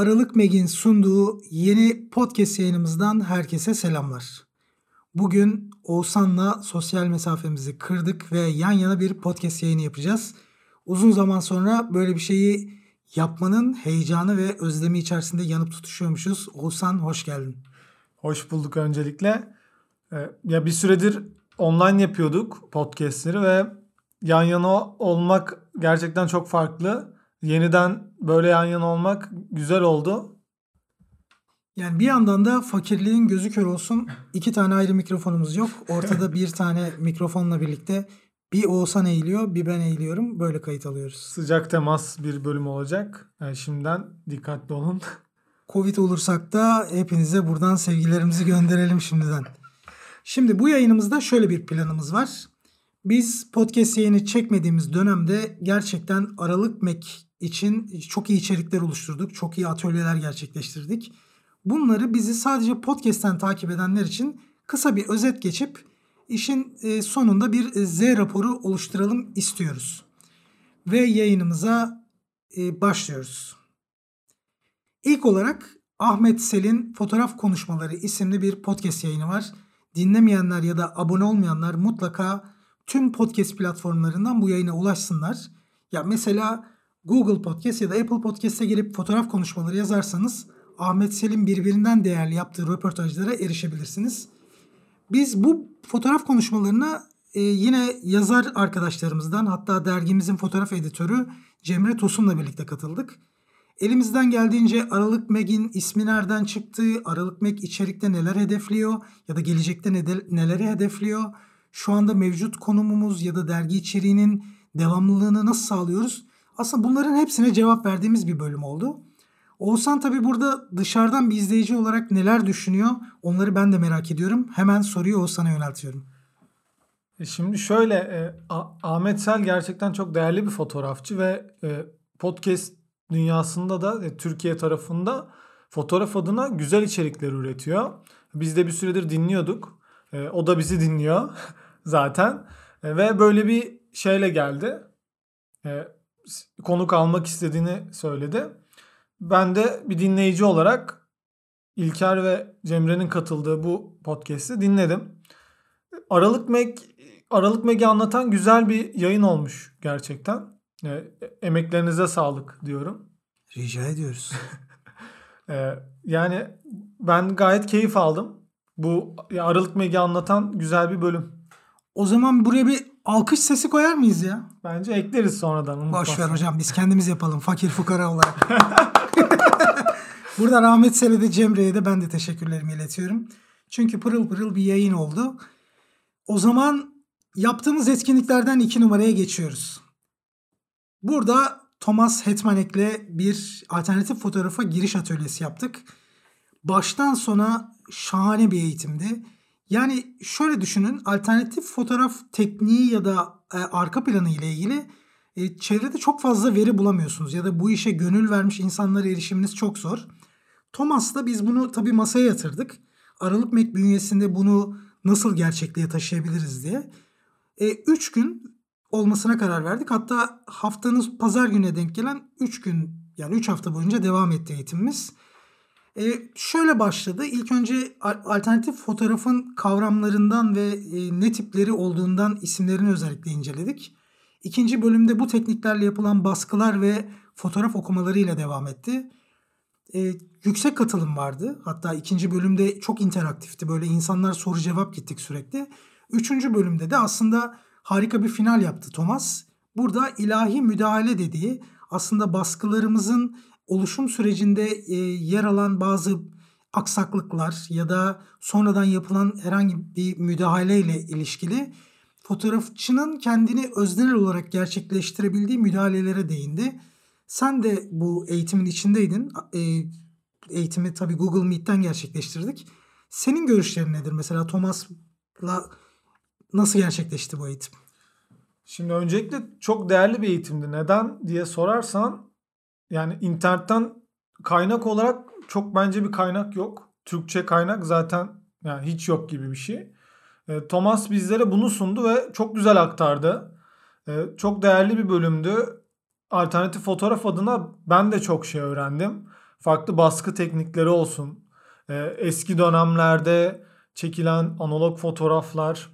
Aralık Meg'in sunduğu yeni podcast yayınımızdan herkese selamlar. Bugün Oğuzhan'la sosyal mesafemizi kırdık ve yan yana bir podcast yayını yapacağız. Uzun zaman sonra böyle bir şeyi yapmanın heyecanı ve özlemi içerisinde yanıp tutuşuyormuşuz. Oğuzhan hoş geldin. Hoş bulduk öncelikle. Ee, ya bir süredir online yapıyorduk podcastleri ve yan yana olmak gerçekten çok farklı. Yeniden böyle yan yana olmak güzel oldu. Yani bir yandan da fakirliğin gözü kör olsun. İki tane ayrı mikrofonumuz yok. Ortada bir tane mikrofonla birlikte bir Oğuzhan eğiliyor, bir ben eğiliyorum. Böyle kayıt alıyoruz. Sıcak temas bir bölüm olacak. Yani şimdiden dikkatli olun. Covid olursak da hepinize buradan sevgilerimizi gönderelim şimdiden. Şimdi bu yayınımızda şöyle bir planımız var. Biz podcast yayını çekmediğimiz dönemde gerçekten Aralık Mek için çok iyi içerikler oluşturduk. Çok iyi atölyeler gerçekleştirdik. Bunları bizi sadece podcast'ten takip edenler için kısa bir özet geçip işin e, sonunda bir e, Z raporu oluşturalım istiyoruz. Ve yayınımıza e, başlıyoruz. İlk olarak Ahmet Sel'in Fotoğraf Konuşmaları isimli bir podcast yayını var. Dinlemeyenler ya da abone olmayanlar mutlaka tüm podcast platformlarından bu yayına ulaşsınlar. Ya mesela Google Podcast ya da Apple Podcast'e gelip fotoğraf konuşmaları yazarsanız Ahmet Sel'in birbirinden değerli yaptığı röportajlara erişebilirsiniz. Biz bu fotoğraf konuşmalarına e, yine yazar arkadaşlarımızdan hatta dergimizin fotoğraf editörü Cemre Tosun'la birlikte katıldık. Elimizden geldiğince Aralık Meg'in ismi nereden çıktı, Aralık Meg içerikte neler hedefliyor ya da gelecekte neleri hedefliyor, şu anda mevcut konumumuz ya da dergi içeriğinin devamlılığını nasıl sağlıyoruz? Aslında bunların hepsine cevap verdiğimiz bir bölüm oldu. Oğuzhan tabi burada dışarıdan bir izleyici olarak neler düşünüyor onları ben de merak ediyorum. Hemen soruyu Oğuzhan'a yöneltiyorum. E şimdi şöyle e, Ahmet Sel gerçekten çok değerli bir fotoğrafçı ve e, podcast dünyasında da e, Türkiye tarafında fotoğraf adına güzel içerikler üretiyor. Biz de bir süredir dinliyorduk. E, o da bizi dinliyor zaten. E, ve böyle bir şeyle geldi. E, konuk almak istediğini söyledi. Ben de bir dinleyici olarak İlker ve Cemre'nin katıldığı bu podcast'i dinledim. Aralık Meg Aralık Meg'i anlatan güzel bir yayın olmuş gerçekten. E, emeklerinize sağlık diyorum. Rica ediyoruz. e, yani ben gayet keyif aldım. Bu Aralık Meg'i anlatan güzel bir bölüm. O zaman buraya bir alkış sesi koyar mıyız ya? Bence ekleriz sonradan. Boş ver hocam biz kendimiz yapalım fakir fukara olarak. Buradan Ahmet Sele'de Cemre'ye de ben de teşekkürlerimi iletiyorum. Çünkü pırıl pırıl bir yayın oldu. O zaman yaptığımız etkinliklerden iki numaraya geçiyoruz. Burada Thomas Hetmanek'le bir alternatif fotoğrafa giriş atölyesi yaptık. Baştan sona şahane bir eğitimdi. Yani şöyle düşünün alternatif fotoğraf tekniği ya da e, arka planı ile ilgili e, çevrede çok fazla veri bulamıyorsunuz ya da bu işe gönül vermiş insanlara erişiminiz çok zor. Thomas'la biz bunu tabii masaya yatırdık. Aralık Mac bünyesinde bunu nasıl gerçekliğe taşıyabiliriz diye. 3 e, gün olmasına karar verdik. Hatta haftanın pazar gününe denk gelen 3 gün yani 3 hafta boyunca devam etti eğitimimiz. E, şöyle başladı. İlk önce alternatif fotoğrafın kavramlarından ve e, ne tipleri olduğundan isimlerini özellikle inceledik. İkinci bölümde bu tekniklerle yapılan baskılar ve fotoğraf okumalarıyla devam etti. E, yüksek katılım vardı. Hatta ikinci bölümde çok interaktifti. Böyle insanlar soru cevap gittik sürekli. Üçüncü bölümde de aslında harika bir final yaptı Thomas. Burada ilahi müdahale dediği aslında baskılarımızın oluşum sürecinde e, yer alan bazı aksaklıklar ya da sonradan yapılan herhangi bir müdahaleyle ilişkili fotoğrafçının kendini öznel olarak gerçekleştirebildiği müdahalelere değindi. Sen de bu eğitimin içindeydin. E, eğitimi tabii Google Meet'ten gerçekleştirdik. Senin görüşlerin nedir? Mesela Thomas'la nasıl gerçekleşti bu eğitim? Şimdi öncelikle çok değerli bir eğitimdi. Neden diye sorarsan yani internetten kaynak olarak çok bence bir kaynak yok. Türkçe kaynak zaten yani hiç yok gibi bir şey. E, Thomas bizlere bunu sundu ve çok güzel aktardı. E, çok değerli bir bölümdü. Alternatif fotoğraf adına ben de çok şey öğrendim. farklı baskı teknikleri olsun. E, eski dönemlerde çekilen analog fotoğraflar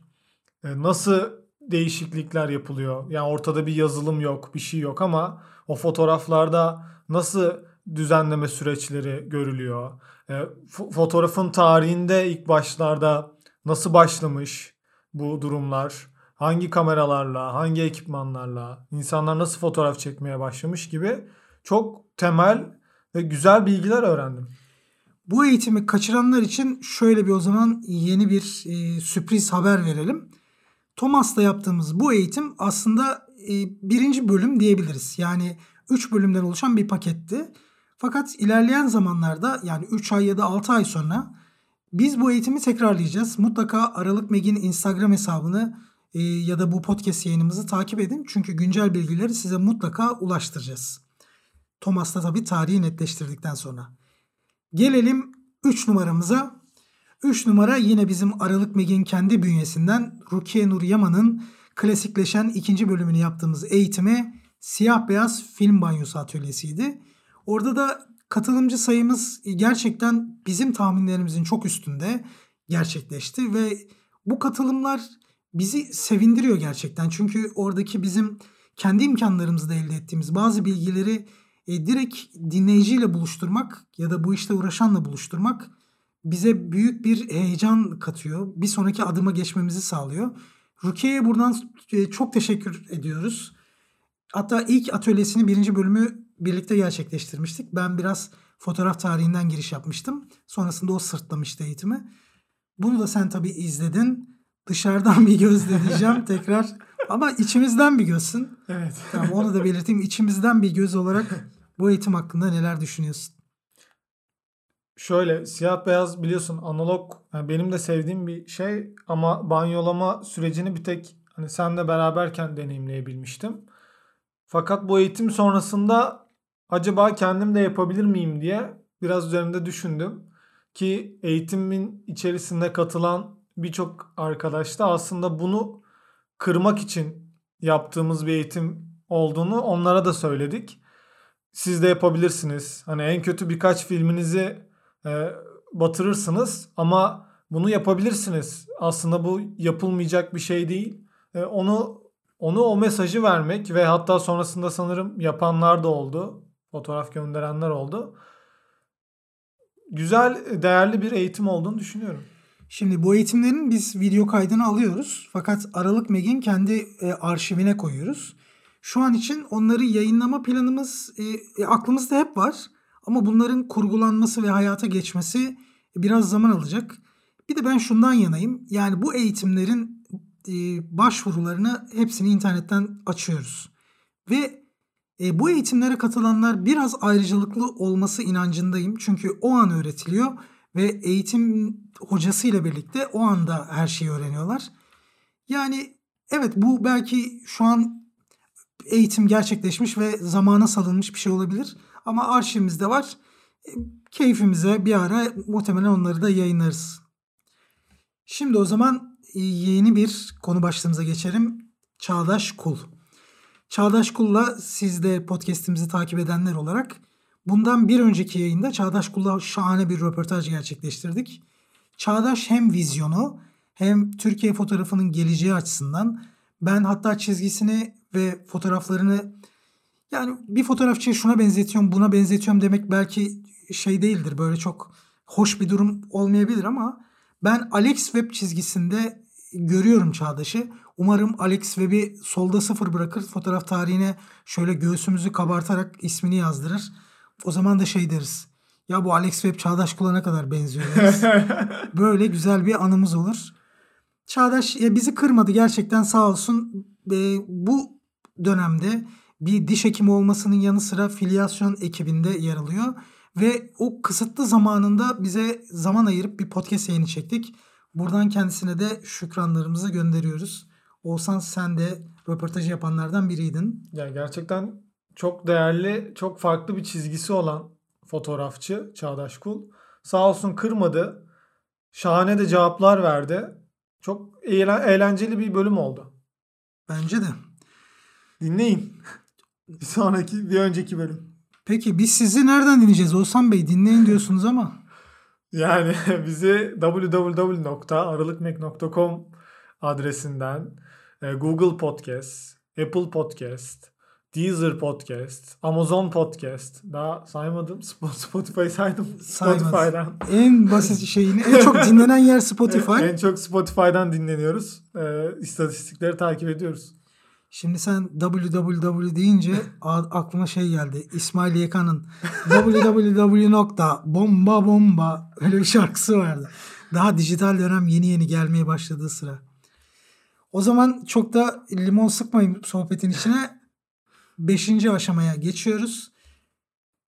e, nasıl değişiklikler yapılıyor? Yani ortada bir yazılım yok, bir şey yok ama o fotoğraflarda nasıl düzenleme süreçleri görülüyor? E, fotoğrafın tarihinde ilk başlarda nasıl başlamış bu durumlar? Hangi kameralarla, hangi ekipmanlarla, insanlar nasıl fotoğraf çekmeye başlamış gibi çok temel ve güzel bilgiler öğrendim. Bu eğitimi kaçıranlar için şöyle bir o zaman yeni bir e, sürpriz haber verelim. Thomas'ta yaptığımız bu eğitim aslında birinci bölüm diyebiliriz. Yani 3 bölümden oluşan bir paketti. Fakat ilerleyen zamanlarda yani 3 ay ya da 6 ay sonra biz bu eğitimi tekrarlayacağız. Mutlaka Aralık Meg'in Instagram hesabını e, ya da bu podcast yayınımızı takip edin. Çünkü güncel bilgileri size mutlaka ulaştıracağız. Thomas'ta tabii tarihi netleştirdikten sonra. Gelelim 3 numaramıza. 3 numara yine bizim Aralık Meg'in kendi bünyesinden Rukiye Nur Yaman'ın klasikleşen ikinci bölümünü yaptığımız eğitimi siyah beyaz film banyosu atölyesiydi. Orada da katılımcı sayımız gerçekten bizim tahminlerimizin çok üstünde gerçekleşti ve bu katılımlar bizi sevindiriyor gerçekten. Çünkü oradaki bizim kendi imkanlarımızda elde ettiğimiz bazı bilgileri e, direkt dinleyiciyle buluşturmak ya da bu işte uğraşanla buluşturmak bize büyük bir heyecan katıyor. Bir sonraki adıma geçmemizi sağlıyor. Rukiye'ye buradan e, çok teşekkür ediyoruz. Hatta ilk atölyesini birinci bölümü birlikte gerçekleştirmiştik. Ben biraz fotoğraf tarihinden giriş yapmıştım. Sonrasında o sırtlamıştı eğitimi. Bunu da sen tabii izledin. Dışarıdan bir gözle diyeceğim tekrar. Ama içimizden bir gözsün. Evet. Tamam onu da belirteyim. İçimizden bir göz olarak bu eğitim hakkında neler düşünüyorsun? Şöyle siyah beyaz biliyorsun analog yani benim de sevdiğim bir şey ama banyolama sürecini bir tek hani senle beraberken deneyimleyebilmiştim. Fakat bu eğitim sonrasında acaba kendim de yapabilir miyim diye biraz üzerinde düşündüm. Ki eğitimin içerisinde katılan birçok arkadaş da aslında bunu kırmak için yaptığımız bir eğitim olduğunu onlara da söyledik. Siz de yapabilirsiniz. Hani en kötü birkaç filminizi e, batırırsınız ama bunu yapabilirsiniz. Aslında bu yapılmayacak bir şey değil. E, onu onu o mesajı vermek ve hatta sonrasında sanırım yapanlar da oldu. Fotoğraf gönderenler oldu. Güzel, değerli bir eğitim olduğunu düşünüyorum. Şimdi bu eğitimlerin biz video kaydını alıyoruz. Fakat Aralık Meg'in kendi e, arşivine koyuyoruz. Şu an için onları yayınlama planımız e, e, aklımızda hep var. Ama bunların kurgulanması ve hayata geçmesi biraz zaman alacak. Bir de ben şundan yanayım. Yani bu eğitimlerin e, başvurularını hepsini internetten açıyoruz. Ve e, bu eğitimlere katılanlar biraz ayrıcalıklı olması inancındayım. Çünkü o an öğretiliyor ve eğitim hocasıyla birlikte o anda her şeyi öğreniyorlar. Yani evet bu belki şu an eğitim gerçekleşmiş ve zamana salınmış bir şey olabilir. Ama arşivimizde var. E, keyfimize bir ara muhtemelen onları da yayınlarız. Şimdi o zaman e, yeni bir konu başlığımıza geçelim. Çağdaş Kul. Çağdaş Kul'la siz de podcast'imizi takip edenler olarak bundan bir önceki yayında Çağdaş Kul'la şahane bir röportaj gerçekleştirdik. Çağdaş hem vizyonu hem Türkiye fotoğrafının geleceği açısından ben hatta çizgisini ve fotoğraflarını yani bir fotoğrafçıya şuna benzetiyorum buna benzetiyorum demek belki şey değildir böyle çok hoş bir durum olmayabilir ama ben Alex Web çizgisinde görüyorum Çağdaş'ı. Umarım Alex Web'i solda sıfır bırakır. Fotoğraf tarihine şöyle göğsümüzü kabartarak ismini yazdırır. O zaman da şey deriz. Ya bu Alex Web Çağdaş Kul'a kadar benziyor deriz. Böyle güzel bir anımız olur. Çağdaş ya bizi kırmadı gerçekten sağ olsun. E, bu dönemde bir diş hekimi olmasının yanı sıra filyasyon ekibinde yer alıyor. Ve o kısıtlı zamanında bize zaman ayırıp bir podcast yayını çektik. Buradan kendisine de şükranlarımızı gönderiyoruz. Olsan sen de röportajı yapanlardan biriydin. Ya gerçekten çok değerli, çok farklı bir çizgisi olan fotoğrafçı Çağdaş Kul. Sağ olsun kırmadı. Şahane de cevaplar verdi. Çok eğlenceli bir bölüm oldu. Bence de. Dinleyin. Bir sonraki, bir önceki bölüm. Peki biz sizi nereden dinleyeceğiz? Oğuzhan Bey dinleyin diyorsunuz ama. Yani bizi www.aralıkmek.com adresinden e, Google Podcast, Apple Podcast, Deezer Podcast, Amazon Podcast. Daha saymadım. Spotify saydım. Spotify'dan. En basit şeyini, en çok dinlenen yer Spotify. en, en çok Spotify'dan dinleniyoruz. E, istatistikleri takip ediyoruz. Şimdi sen www deyince aklıma şey geldi. İsmail Yekan'ın www.bomba bomba öyle bir şarkısı vardı. Daha dijital dönem yeni yeni gelmeye başladığı sıra. O zaman çok da limon sıkmayın sohbetin içine. Beşinci aşamaya geçiyoruz.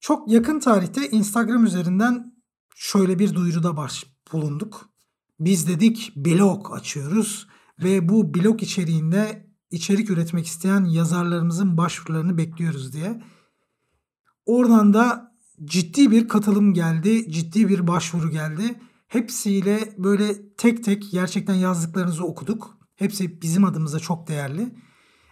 Çok yakın tarihte Instagram üzerinden şöyle bir duyuruda baş bulunduk. Biz dedik blog açıyoruz ve bu blog içeriğinde içerik üretmek isteyen yazarlarımızın başvurularını bekliyoruz diye. Oradan da ciddi bir katılım geldi, ciddi bir başvuru geldi. Hepsiyle böyle tek tek gerçekten yazdıklarınızı okuduk. Hepsi bizim adımıza çok değerli.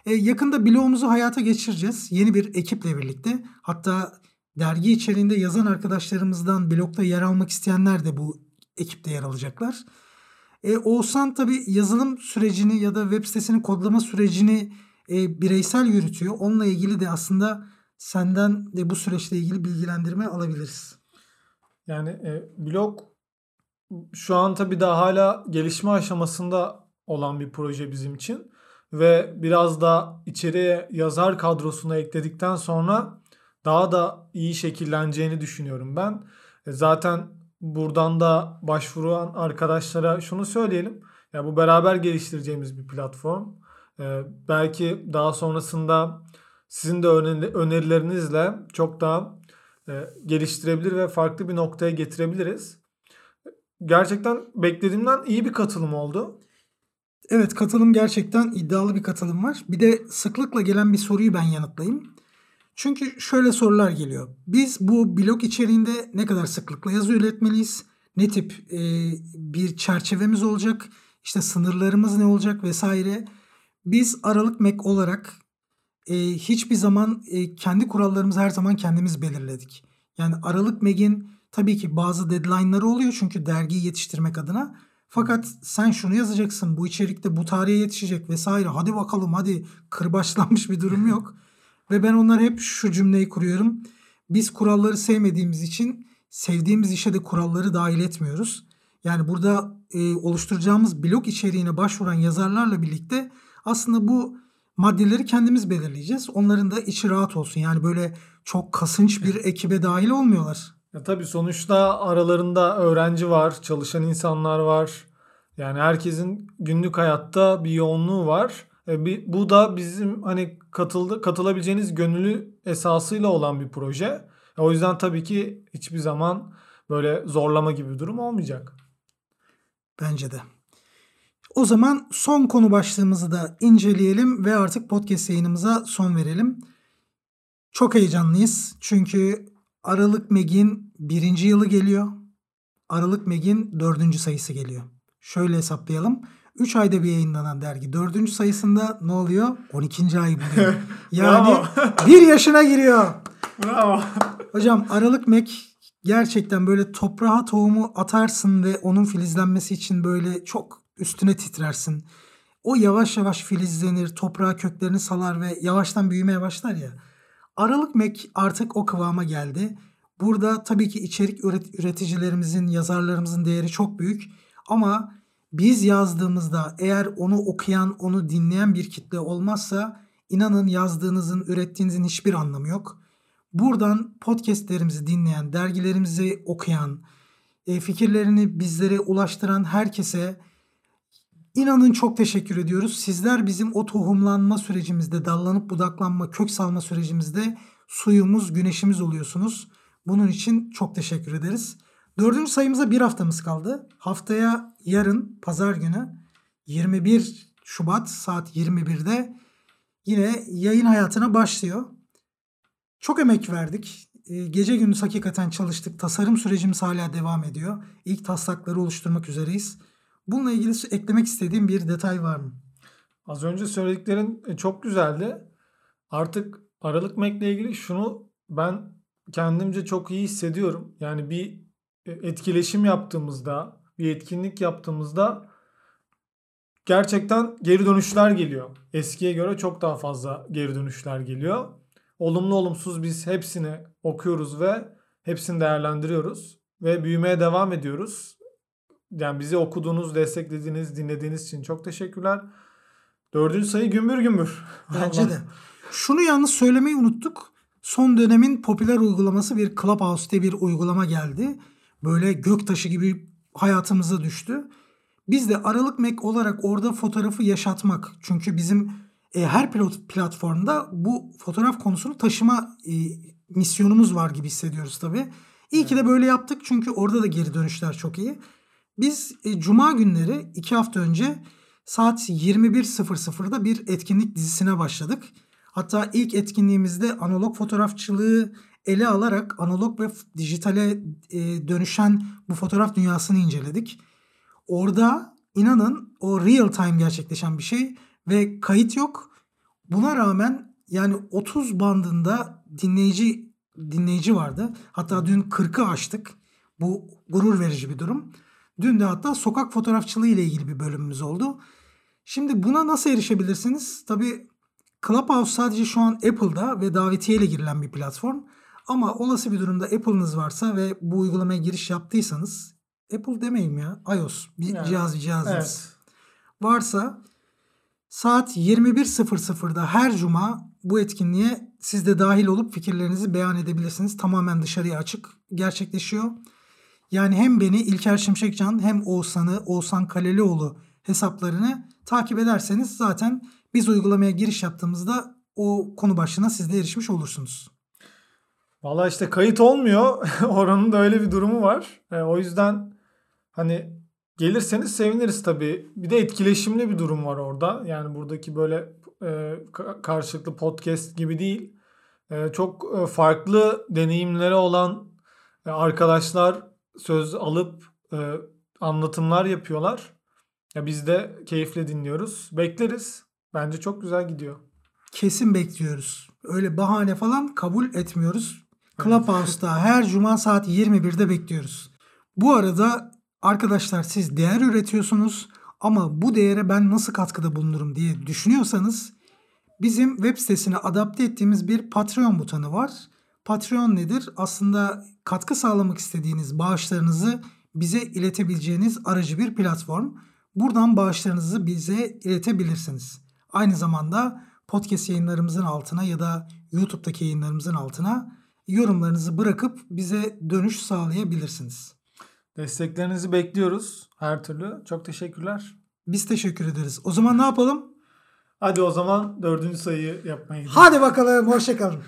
E, yakında blogumuzu hayata geçireceğiz. Yeni bir ekiple birlikte. Hatta dergi içeriğinde yazan arkadaşlarımızdan blogda yer almak isteyenler de bu ekipte yer alacaklar. E, Oğuzhan tabi yazılım sürecini ya da web sitesinin kodlama sürecini e, bireysel yürütüyor. Onunla ilgili de aslında senden de bu süreçle ilgili bilgilendirme alabiliriz. Yani e, blog şu an tabi daha hala gelişme aşamasında olan bir proje bizim için ve biraz da içeriye yazar kadrosuna ekledikten sonra daha da iyi şekilleneceğini düşünüyorum ben. E, zaten buradan da başvuran arkadaşlara şunu söyleyelim. Ya bu beraber geliştireceğimiz bir platform. Ee, belki daha sonrasında sizin de önerilerinizle çok daha e, geliştirebilir ve farklı bir noktaya getirebiliriz. Gerçekten beklediğimden iyi bir katılım oldu. Evet katılım gerçekten iddialı bir katılım var. Bir de sıklıkla gelen bir soruyu ben yanıtlayayım. Çünkü şöyle sorular geliyor. Biz bu blog içeriğinde ne kadar sıklıkla yazı üretmeliyiz? Ne tip e, bir çerçevemiz olacak? İşte sınırlarımız ne olacak vesaire. Biz Aralık Mac olarak e, hiçbir zaman e, kendi kurallarımızı her zaman kendimiz belirledik. Yani Aralık Mac'in tabii ki bazı deadline'ları oluyor çünkü dergiyi yetiştirmek adına. Fakat sen şunu yazacaksın bu içerikte bu tarihe yetişecek vesaire hadi bakalım hadi kırbaçlanmış bir durum yok. Ve ben onlara hep şu cümleyi kuruyorum. Biz kuralları sevmediğimiz için sevdiğimiz işe de kuralları dahil etmiyoruz. Yani burada e, oluşturacağımız blog içeriğine başvuran yazarlarla birlikte aslında bu maddeleri kendimiz belirleyeceğiz. Onların da içi rahat olsun. Yani böyle çok kasınç bir ekibe dahil olmuyorlar. Ya tabii sonuçta aralarında öğrenci var, çalışan insanlar var. Yani herkesin günlük hayatta bir yoğunluğu var. E, bu da bizim hani katıldı katılabileceğiniz gönüllü esasıyla olan bir proje. E, o yüzden tabii ki hiçbir zaman böyle zorlama gibi bir durum olmayacak. Bence de. O zaman son konu başlığımızı da inceleyelim ve artık podcast yayınımıza son verelim. Çok heyecanlıyız çünkü Aralık Meg'in birinci yılı geliyor. Aralık Meg'in dördüncü sayısı geliyor. Şöyle hesaplayalım. 3 ayda bir yayınlanan dergi. Dördüncü sayısında ne oluyor? 12. ay buluyor. Yani bir yaşına giriyor. Bravo. Hocam Aralık Mek gerçekten böyle toprağa tohumu atarsın ve onun filizlenmesi için böyle çok üstüne titrersin. O yavaş yavaş filizlenir, toprağa köklerini salar ve yavaştan büyümeye başlar ya. Aralık Mek artık o kıvama geldi. Burada tabii ki içerik üreticilerimizin, yazarlarımızın değeri çok büyük. Ama biz yazdığımızda eğer onu okuyan, onu dinleyen bir kitle olmazsa inanın yazdığınızın, ürettiğinizin hiçbir anlamı yok. Buradan podcastlerimizi dinleyen, dergilerimizi okuyan, e, fikirlerini bizlere ulaştıran herkese inanın çok teşekkür ediyoruz. Sizler bizim o tohumlanma sürecimizde, dallanıp budaklanma, kök salma sürecimizde suyumuz, güneşimiz oluyorsunuz. Bunun için çok teşekkür ederiz. Dördüncü sayımıza bir haftamız kaldı. Haftaya yarın pazar günü 21 Şubat saat 21'de yine yayın hayatına başlıyor. Çok emek verdik. Ee, gece gündüz hakikaten çalıştık. Tasarım sürecimiz hala devam ediyor. İlk taslakları oluşturmak üzereyiz. Bununla ilgili eklemek istediğim bir detay var mı? Az önce söylediklerin e, çok güzeldi. Artık Aralık Mac'le ilgili şunu ben kendimce çok iyi hissediyorum. Yani bir etkileşim yaptığımızda, bir etkinlik yaptığımızda gerçekten geri dönüşler geliyor. Eskiye göre çok daha fazla geri dönüşler geliyor. Olumlu olumsuz biz hepsini okuyoruz ve hepsini değerlendiriyoruz ve büyümeye devam ediyoruz. Yani bizi okuduğunuz, desteklediğiniz, dinlediğiniz için çok teşekkürler. Dördüncü sayı gümbür gümbür. Bence de. Şunu yalnız söylemeyi unuttuk. Son dönemin popüler uygulaması bir Clubhouse'te bir uygulama geldi. Böyle göktaşı gibi hayatımıza düştü. Biz de Aralık Mac olarak orada fotoğrafı yaşatmak. Çünkü bizim e, her pilot platformda bu fotoğraf konusunu taşıma e, misyonumuz var gibi hissediyoruz tabii. İyi ki de böyle yaptık çünkü orada da geri dönüşler çok iyi. Biz e, cuma günleri iki hafta önce saat 21.00'da bir etkinlik dizisine başladık. Hatta ilk etkinliğimizde analog fotoğrafçılığı ele alarak analog ve dijitale e, dönüşen bu fotoğraf dünyasını inceledik. Orada inanın o real time gerçekleşen bir şey ve kayıt yok. Buna rağmen yani 30 bandında dinleyici dinleyici vardı. Hatta dün 40'ı aştık. Bu gurur verici bir durum. Dün de hatta sokak fotoğrafçılığı ile ilgili bir bölümümüz oldu. Şimdi buna nasıl erişebilirsiniz? Tabii Clubhouse sadece şu an Apple'da ve davetiye ile girilen bir platform. Ama olası bir durumda Apple'ınız varsa ve bu uygulamaya giriş yaptıysanız Apple demeyeyim ya iOS bir yani, cihaz bir cihazınız evet. varsa saat 21.00'da her cuma bu etkinliğe siz de dahil olup fikirlerinizi beyan edebilirsiniz. Tamamen dışarıya açık gerçekleşiyor. Yani hem beni İlker Şimşekcan hem Oğuzhan'ı Oğuzhan Kalelioğlu hesaplarını takip ederseniz zaten biz uygulamaya giriş yaptığımızda o konu başlığına siz de erişmiş olursunuz. Valla işte kayıt olmuyor. Oranın da öyle bir durumu var. E, o yüzden hani gelirseniz seviniriz tabii. Bir de etkileşimli bir durum var orada. Yani buradaki böyle e, karşılıklı podcast gibi değil. E, çok e, farklı deneyimleri olan e, arkadaşlar söz alıp e, anlatımlar yapıyorlar. Ya biz de keyifle dinliyoruz. Bekleriz. Bence çok güzel gidiyor. Kesin bekliyoruz. Öyle bahane falan kabul etmiyoruz. Clubhouse'da her cuma saat 21'de bekliyoruz. Bu arada arkadaşlar siz değer üretiyorsunuz ama bu değere ben nasıl katkıda bulunurum diye düşünüyorsanız bizim web sitesine adapte ettiğimiz bir Patreon butonu var. Patreon nedir? Aslında katkı sağlamak istediğiniz bağışlarınızı bize iletebileceğiniz aracı bir platform. Buradan bağışlarınızı bize iletebilirsiniz. Aynı zamanda podcast yayınlarımızın altına ya da YouTube'daki yayınlarımızın altına yorumlarınızı bırakıp bize dönüş sağlayabilirsiniz. Desteklerinizi bekliyoruz her türlü. Çok teşekkürler. Biz teşekkür ederiz. O zaman ne yapalım? Hadi o zaman dördüncü sayıyı yapmayı. Hadi bakalım. Hoşçakalın.